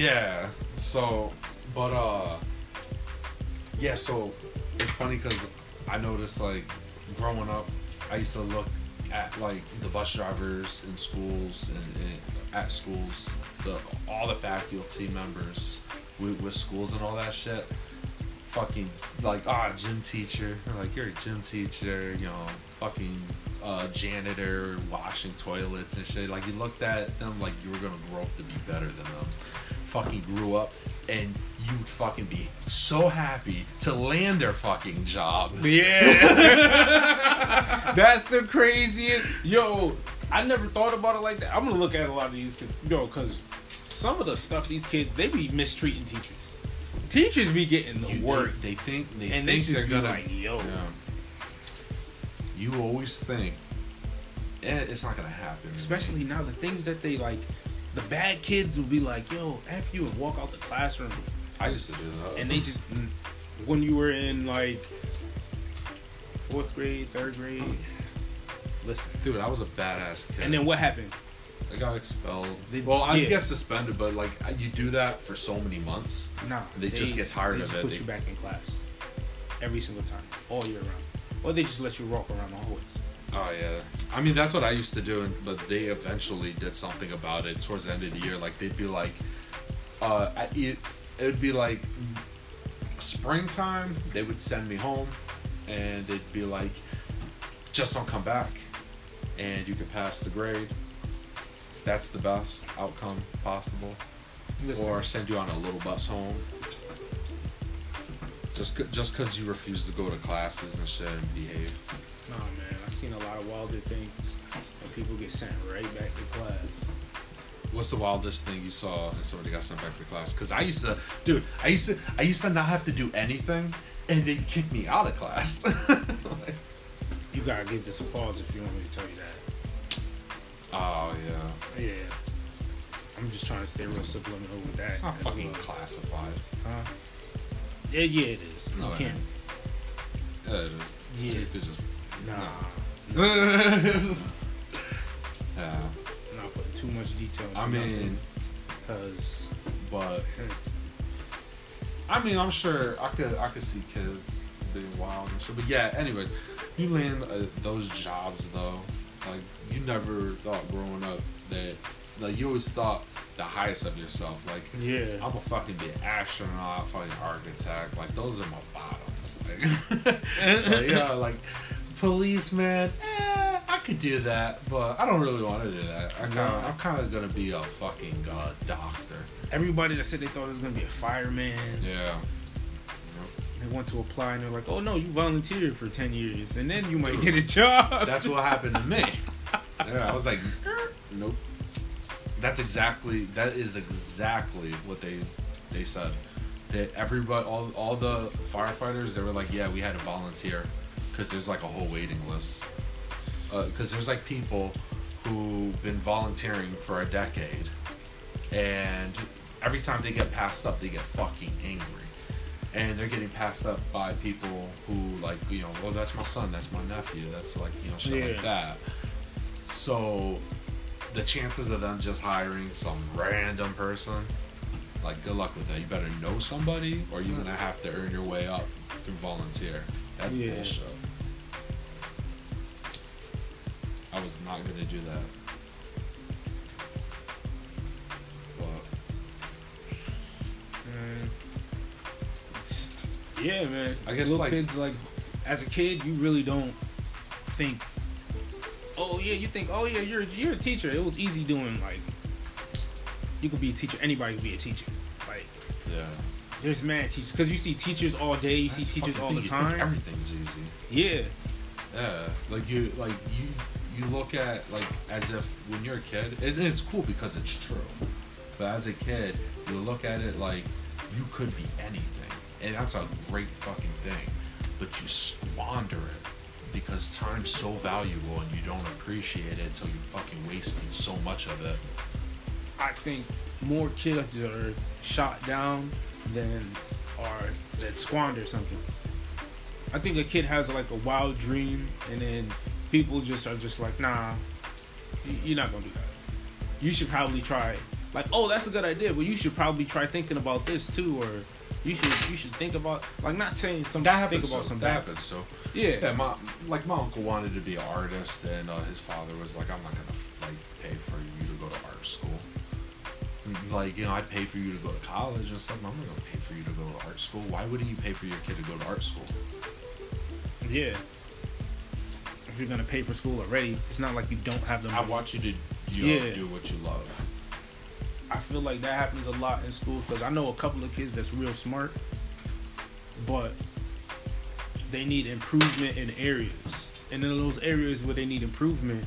yeah. So, but uh, yeah. So it's funny because I noticed like growing up, I used to look at like the bus drivers in schools and, and at schools, the all the faculty members with, with schools and all that shit. Fucking like ah gym teacher, like you're a gym teacher, you know, fucking uh, janitor washing toilets and shit. Like you looked at them like you were gonna grow up to be better than them. Fucking grew up and you'd fucking be so happy to land their fucking job. Yeah. That's the craziest. Yo, I never thought about it like that. I'm gonna look at a lot of these kids, yo, because some of the stuff these kids they be mistreating teachers. Teachers be getting the You- work, They, they think they and think they just they're gonna. like, yo, Yeah. You always think, eh, it's not gonna happen. especially now the things that they like. The bad kids will be like, yo, f you and walk out the classroom, I used to do that. and they just when you were in like fourth grade, third grade. Listen, dude, I was a badass kid. and then what happened? I got expelled. They- well, I yeah. get suspended, but like you do that for so many months. Nah, They just get tired they of just it. Put They- you back in class every single time, all year round, or they just let you walk around the hallways. Oh yeah, I mean that's what I used to do, and- but they eventually did something about it towards the end of the year. Like they'd be like, uh, it it would be like springtime. They would send me home, and they'd be like, just don't come back, and you could pass the grade. That's the best outcome possible, Listen, or send you on a little bus home. Just just because you refuse to go to classes and shit and behave. nah, man, I've seen a lot of wilder things, and people get sent right back to class. What's the wildest thing you saw and somebody got sent back to class? Because I used to, dude, I used to, I used to not have to do anything, and they kick me out of class. Like, You gotta give this a pause if you want me to tell you that. oh yeah, Yeah, I'm just trying to stay real subliminal with that. it's not fucking well. classified. Huh? Yeah, yeah, it is. No, you can't. Yeah, it is. Yeah. You could just. Nah, yeah, not putting too much detail. Into I mean, because but I mean, I'm sure I could, I could see kids being wild and shit. But yeah, anyway, you land uh, those jobs though. Like you never thought growing up that, like you always thought the highest of yourself. Like yeah, I'm a fucking be an astronaut, fucking architect. Like those are my bottoms. Like, yeah, like policeman. Eh, I could do that, but I don't really want to do that. I kind No. of, I'm kind of gonna be a fucking uh, doctor. everybody that said they thought it was gonna be a fireman, Yeah. they want to apply and they're like, "Oh no, you volunteered for ten years, and then you might get a job." That's what happened to me. Yeah, I was like, nope. That's exactly. That is exactly what they they said. That everybody, all all the firefighters, they were like, yeah, we had to volunteer because there's like a whole waiting list. Uh, because there's like people who've been volunteering for a decade, and every time they get passed up, they get fucking angry. And they're getting passed up by people who like you know, well that's my son, that's my nephew, that's like you know shit like that. So the chances of them just hiring some random person, like good luck with that. You better know somebody, or you're gonna have to earn your way up through volunteer. That's Yeah. bullshit. I was not gonna do that. But Man. Yeah, man. I guess, little like- kids like, as a kid, you really don't think. Oh yeah, you think. Oh yeah, you're you're a teacher. It was easy doing like. You could be a teacher. Anybody could be a teacher. Like yeah, there's mad teachers because you see teachers all day. You see teachers all the time. everything's easy. Yeah, Yeah, like you, like you, you look at like as if when you're a kid, and it's cool because it's true. But as a kid, you look at it like you could be anything, and that's a great fucking thing. But you squander it because time's so valuable, and you don't appreciate it until you fucking wasted so much of it. I think more kids are shot down than are that squander something. I think a kid has like a wild dream, and then people just are just like, nah, you're not gonna do that. you should probably try like oh that's a good idea but you should probably try thinking about this too or you should you should think about like not saying some That think happens. about So, some that bad happens. So yeah yeah, my like my uncle wanted to be an artist, and uh, his father was like, "I'm not gonna like pay for you to go to art school. Like you know, I pay for you to go to college and stuff. I'm not gonna pay for you to go to art school. Why wouldn't you pay for your kid to go to art school? yeah if you're gonna pay for school already it's not like you don't have the money. I want you to you know, Yeah. do what you love. I feel like that happens a lot in school because I know a couple of kids that's real smart, but they need improvement in areas. And in those areas where they need improvement,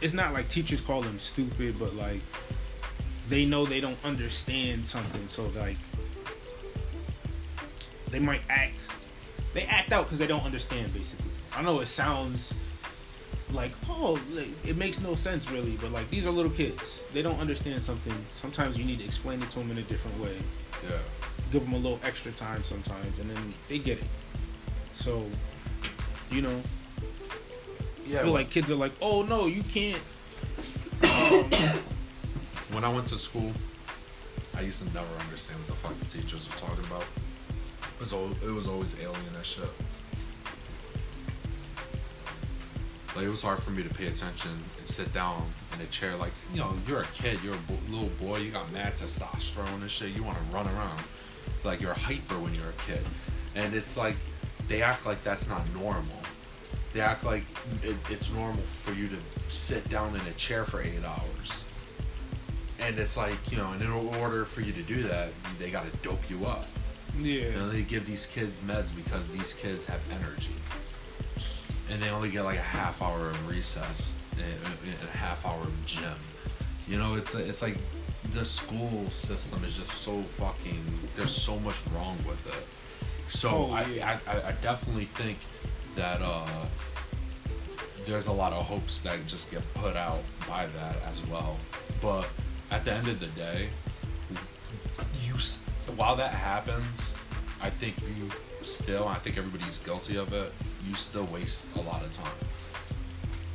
it's not like teachers call them stupid, but like they know they don't understand something. So like they might act, they act out because they don't understand. Basically, I know it sounds like oh like, it makes no sense really but like these are little kids they don't understand something sometimes you need to explain it to them in a different way Yeah. give them a little extra time sometimes and then they get it so you know Yeah. I feel like kids are like oh no you can't um, when I went to school, I used to never understand what the fuck the teachers were talking about. It was al- it was always alien as shit. Like it was hard for me to pay attention and sit down in a chair. Like you know, you're a kid, you're a bo- little boy, you got mad testosterone and shit. You want to run around, like you're hyper when you're a kid, and it's like they act like that's not normal. They act like it, it's normal for you to sit down in a chair for eight hours. And it's like, you know, and in order for you to do that, they got to dope you up. yeah You know, they give these kids meds because these kids have energy. And they only get like a half hour of recess and and a half hour of gym. You know, it's it's like the school system is just so fucking. There's so much wrong with it. So Oh, I, yeah. I, I I definitely think that uh, there's a lot of hopes that just get put out by that as well. But at the end of the day, you while that happens, I think you still, I think everybody's guilty of it. You still waste a lot of time.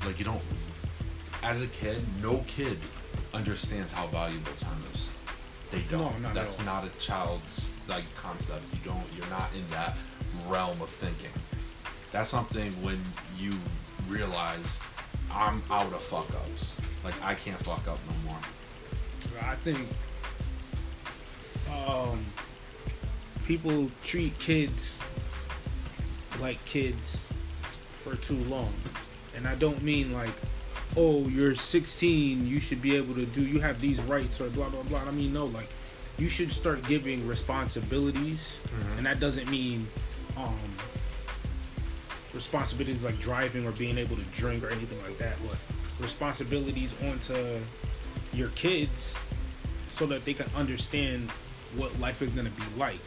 Like you don't, as a kid, no kid understands how valuable time is. They don't. No, That's not a child's like concept. You don't. You're not in that realm of thinking. That's something when you realize I'm out of fuck ups. Like I can't fuck up no more. I think um, people treat kids like kids for too long, and I don't mean like, oh, you're 16, you should be able to do, you have these rights or blah blah blah. I mean, no, like, you should start giving responsibilities, Mhm. and that doesn't mean um, responsibilities like driving or being able to drink or anything like that, but responsibilities onto your kids so that they can understand what life is gonna be like.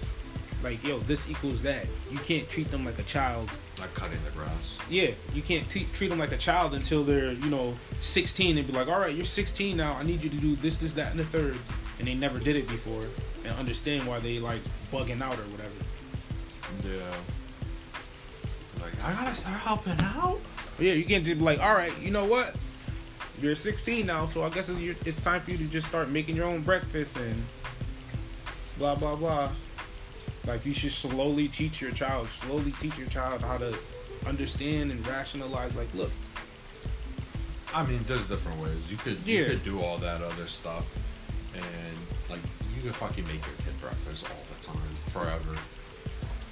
Like, yo, this equals that. You can't treat them like a child. Like cutting the grass. Yeah, you can't treat them like a child until they're, you know, 16 and be like, all right, you're 16 now. I need you to do this, this, that, and the third. And they never did it before and understand why they like bugging out or whatever. Yeah. Like I gotta start helping out. But yeah, you can't just be like, all right, you know what? You're 16 now, so I guess it's, it's time for you to just start making your own breakfast and blah blah blah. Like you should slowly teach your child, slowly teach your child how to understand and rationalize. Like, look, I mean, there's different ways. You could Yeah. you could do all that other stuff, and like you could fucking make your kid breakfast all the time, forever.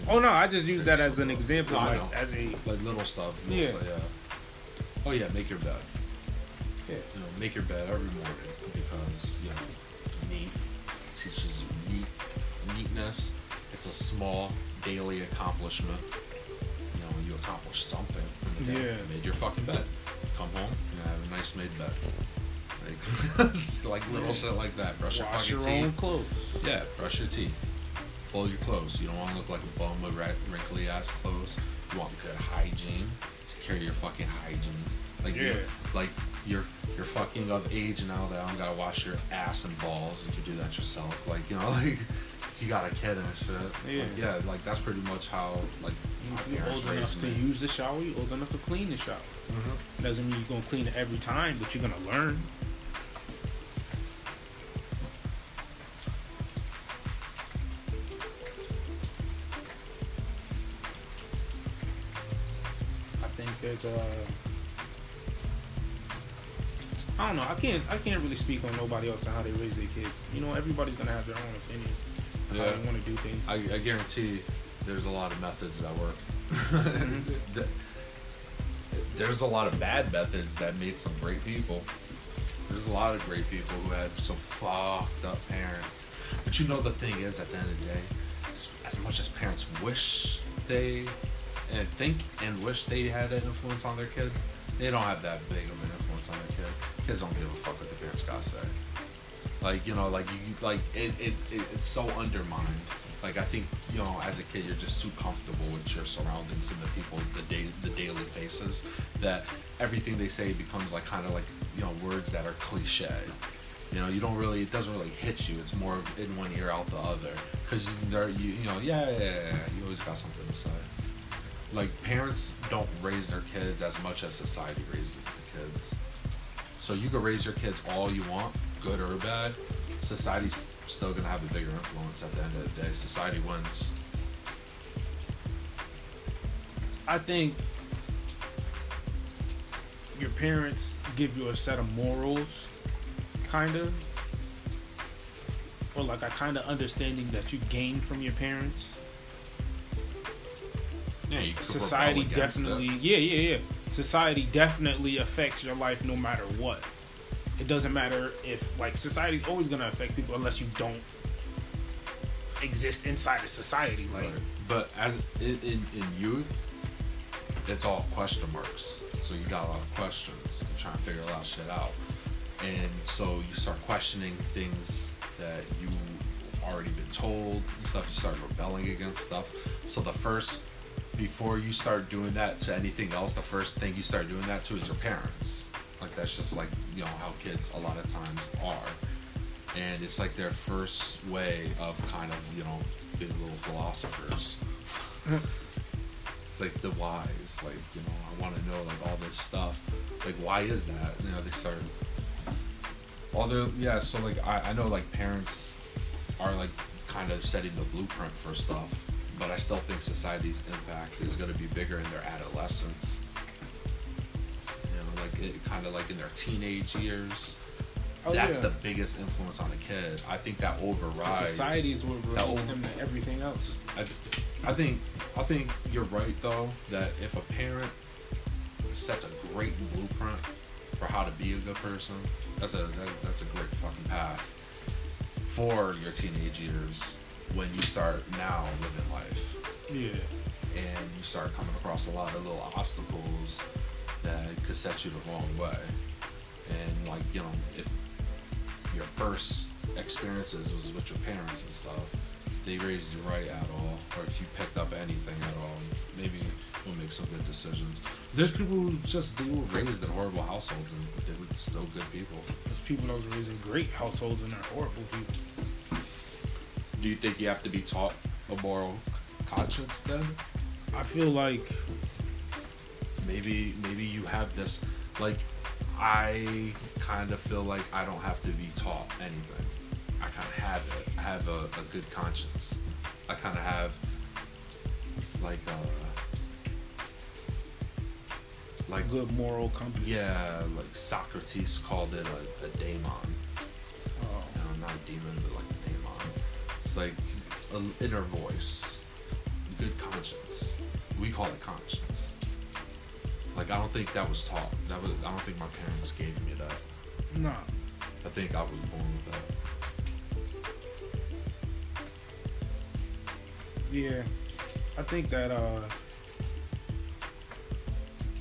oh no, I just use that as an example, I like as a Like little stuff. Little Yeah. stuff, yeah. Oh yeah, make your bed. yeah. You know, make your bed every morning because you know, neat teaches neat neatness. A small daily accomplishment. You know, you accomplish something day. Yeah. You made your fucking bed. Come home, you have a nice made bed. Like, like little shit like that. Brush Wash your your fucking own teeth. clothes. Yeah, brush your teeth. Fold your clothes. You don't want to look like a bum with wrinkly ass clothes. You want good hygiene. Take care of your fucking hygiene. Like Yeah. you're, like you're you're fucking of age now that I don't gotta wash your ass and balls. You can do that yourself. Like you know, like he got a kid and shit. Yeah. Like, yeah, like that's pretty much how like you're parents old enough to use the shower, you're old enough to clean the shower. Mhm. Doesn't mean you're gonna clean it every time, but you're gonna learn. I think there's a. I don't know. I can't. I can't really speak on nobody else and how they raise their kids. You know, everybody's gonna have their own opinion. Of How Yeah. they want to do things. I, I guarantee there's a lot of methods that work. Mhm. There's a lot of bad methods that made some great people. There's a lot of great people who had some fucked up parents. But you know the thing is, at the end of the day, as- as much as parents wish they and think and wish they had an influence on their kids, they don't have that big of an influence on their kid. Kids don't give a fuck what the parents gotta say. Like you know, like you like it, it, it it's so undermined. Like I think you know, as a kid, you're just too comfortable with your surroundings and the people, the day, the daily faces, that everything they say becomes like kind of like you know words that are cliche. You know, you don't really, it doesn't really hit you. It's more in one ear, out the other. Because they're, you, you know, yeah, yeah, yeah, yeah, you always got something to say. Like parents don't raise their kids as much as society raises the kids. So you can raise your kids all you want, good or bad. Society's still gonna have a bigger influence at the end of the day. Society wins. I think your parents give you a set of morals, kind of, or like a kind of understanding that you gain from your parents. Yeah, you Society definitely, yeah, yeah, yeah. Society definitely affects your life no matter what. It doesn't matter if like society's always gonna affect people unless you don't exist inside of society. Like, Right. But as in, in, in youth, it's all question marks. So you got a lot of questions, trying to figure a lot of shit out, and so you start questioning things that you already been told and stuff. You start rebelling against stuff. So the first, before you start doing that to anything else, the first thing you start doing that to is your parents. Like that's just like you know how kids a lot of times are and it's like their first way of kind of you know being little philosophers. it's like the whys, like you know I want to know like all this stuff, like why is that? You know they start. The yeah, so like I I know like parents are like kind of setting the blueprint for stuff, but I still think society's impact is going to be bigger in their adolescence. Kind of like in their teenage years oh, that's yeah. the biggest influence on a kid. I think that overrides. society is what relates over- them to everything else. I, I think I think you're right though that if a parent sets a great blueprint for how to be a good person, that's a that, that's a great fucking path for your teenage years when you start now living life Yeah. and you start coming across a lot of little obstacles that could set you the wrong way. And like, you know, if your first experiences was with your parents and stuff, they raised you right at all, or if you picked up anything at all, maybe you'll make some good decisions. There's people who just they were raised in horrible households and they were still good people. There's people that was raised in great households and they're horrible people. Do you think you have to be taught a moral conscience then? I feel like maybe maybe you have this like i kind of feel like i don't have to be taught anything. I kind of have it. I have a, a good conscience. I kind of have like uh, a like good moral compass. yeah like socrates called it a, a daemon. Oh. no, not a demon but like a daemon. It's like an inner voice. Good conscience. We call it conscience like I don't think that was taught. That was I don't think my parents gave me that. No. I think I was born with that. Yeah. I think that uh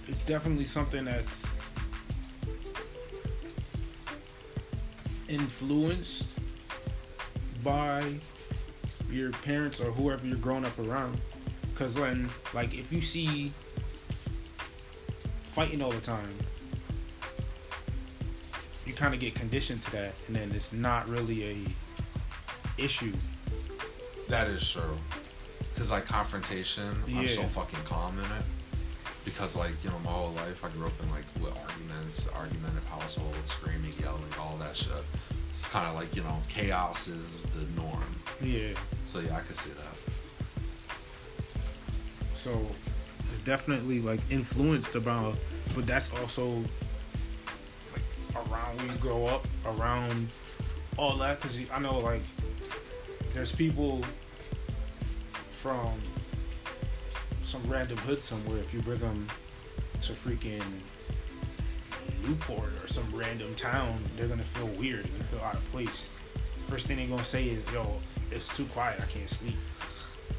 it's definitely something that's influenced by your parents or whoever you're growing up around. Cause then like if you see fighting all the time, you kind of get conditioned to that, and then it's not really a issue That is true. Cause like confrontation, I'm so fucking calm in it. Because like you know my whole life I grew up in like with arguments, argumentative household, screaming, yelling, all that shit. It's kind of like you know chaos is the norm. Yeah. So yeah, I could see that. So definitely like influenced about, but that's also like around when you grow up, around all that. Because I know like there's people from some random hood somewhere. If you bring them to freaking Newport or some random town, they're gonna feel weird. They're gonna feel out of place. First thing they're gonna say is, "Yo, it's too quiet. I can't sleep."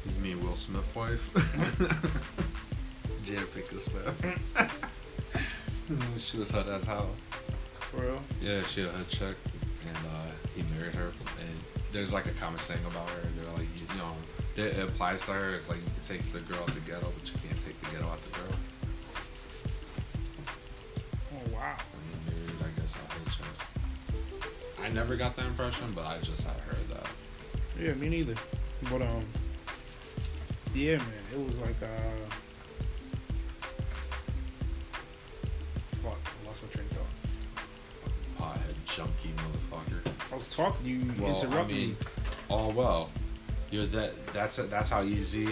You mean Will Smith wife? Jada Pinkett Smith. she was her that's how. For real? Yeah, she a hood chick, and uh, he married her. And there's like a comic saying about her. They're like, you, you know, it, it applies to her. It's like you can take the girl out the ghetto, but you can't take the ghetto out the girl. Oh wow. And he married, I guess, a hood chick. I never got that impression, but I just had heard that. Yeah, me neither. But um, yeah, man, it was like uh, junkie motherfucker. I was talking, you Well, interrupted I mean, me. oh well, you're that. That's that's how easy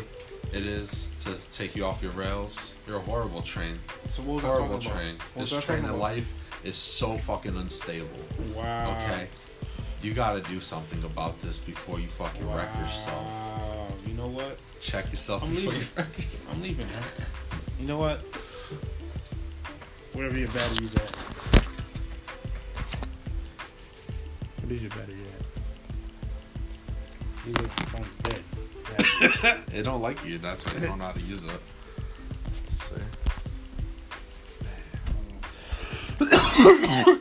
it is to take you off your rails. You're a horrible train. So what was I horrible talking train. about? What This I train of life is so fucking unstable. Wow. Okay, you got to do something about this before you fucking wreck yourself. Wow. You know what? Check yourself I'm before leaving. you wreck yourself. I'm leaving, man. You know what? Wherever your battery's at. What is your battery at? You look, your phone's dead. Yeah. It don't like you. That's why you don't know how to use it. See?